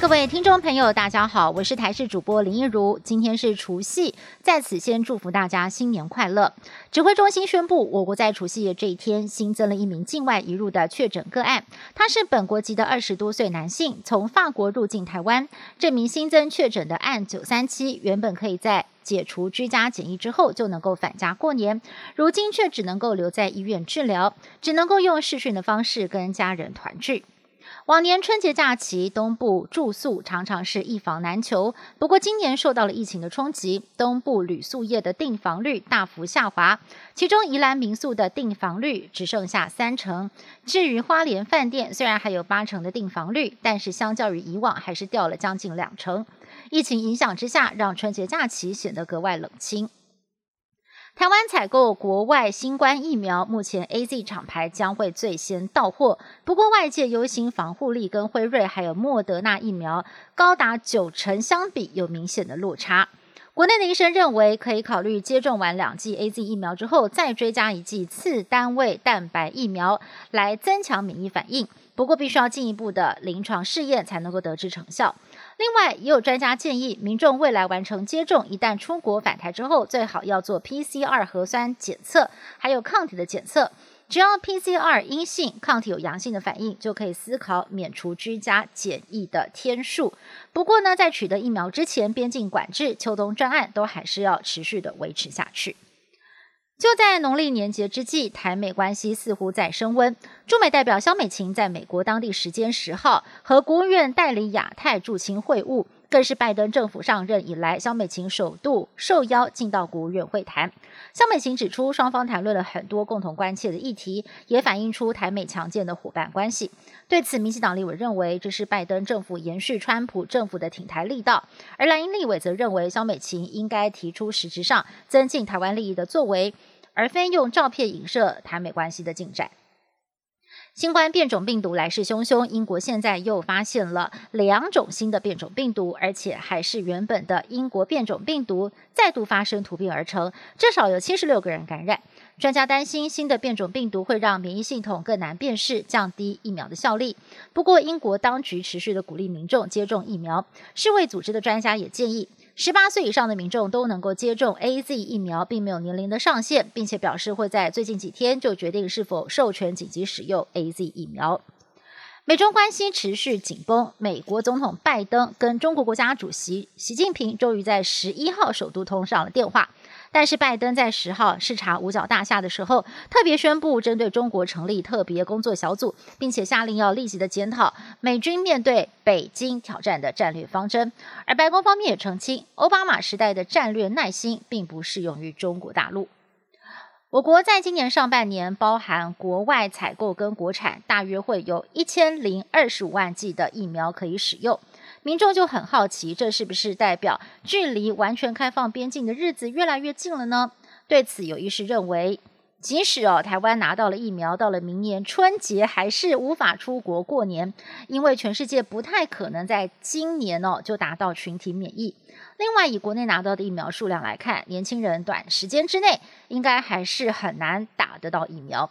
各位听众朋友，大家好，我是台视主播林一如。今天是除夕，在此先祝福大家新年快乐。指挥中心宣布，我国在除夕夜这一天新增了一名境外移入的确诊个案，他是本国籍的二十多岁男性，从法国入境台湾。这名新增确诊的案九三七，原本可以在解除居家检疫之后就能够返家过年，如今却只能够留在医院治疗，只能够用视讯的方式跟家人团聚。往年春节假期，东部住宿常常是一房难求。不过今年受到了疫情的冲击，东部旅宿业的订房率大幅下滑，其中宜兰民宿的订房率只剩下三成。至于花莲饭店，虽然还有八成的订房率，但是相较于以往还是掉了将近两成。疫情影响之下，让春节假期显得格外冷清。台湾采购国外新冠疫苗，目前 A Z 厂牌将会最先到货。不过外界忧心防护力跟辉瑞还有莫德纳疫苗高达九成相比有明显的落差。国内的医生认为，可以考虑接种完两剂 A Z 疫苗之后，再追加一剂次单位蛋白疫苗来增强免疫反应。不过必须要进一步的临床试验才能够得知成效。另外，也有专家建议，民众未来完成接种，一旦出国返台之后，最好要做 PCR 核酸检测，还有抗体的检测。只要 PCR 阴性，抗体有阳性的反应，就可以思考免除居家检疫的天数。不过呢，在取得疫苗之前，边境管制、秋冬专案都还是要持续的维持下去。就在农历年节之际，台美关系似乎在升温。驻美代表肖美琴在美国当地时间十号和国务院代理亚太驻青会晤，更是拜登政府上任以来，肖美琴首度受邀进到国务院会谈。肖美琴指出，双方谈论了很多共同关切的议题，也反映出台美强健的伙伴关系。对此，民进党立委认为这是拜登政府延续川普政府的挺台力道，而蓝营立委则认为肖美琴应该提出实质上增进台湾利益的作为。而非用照片影射台美关系的进展。新冠变种病毒来势汹汹，英国现在又发现了两种新的变种病毒，而且还是原本的英国变种病毒再度发生突变而成，至少有七十六个人感染。专家担心新的变种病毒会让免疫系统更难辨识，降低疫苗的效力。不过，英国当局持续的鼓励民众接种疫苗。世卫组织的专家也建议，十八岁以上的民众都能够接种 A Z 疫苗，并没有年龄的上限，并且表示会在最近几天就决定是否授权紧急使用 A Z 疫苗。美中关系持续紧绷，美国总统拜登跟中国国家主席习近平终于在十一号首都通上了电话。但是拜登在十号视察五角大厦的时候，特别宣布针对中国成立特别工作小组，并且下令要立即的检讨美军面对北京挑战的战略方针。而白宫方面也澄清，奥巴马时代的战略耐心并不适用于中国大陆。我国在今年上半年，包含国外采购跟国产，大约会有一千零二十五万剂的疫苗可以使用。民众就很好奇，这是不是代表距离完全开放边境的日子越来越近了呢？对此，有医师认为，即使哦台湾拿到了疫苗，到了明年春节还是无法出国过年，因为全世界不太可能在今年哦就达到群体免疫。另外，以国内拿到的疫苗数量来看，年轻人短时间之内应该还是很难打得到疫苗。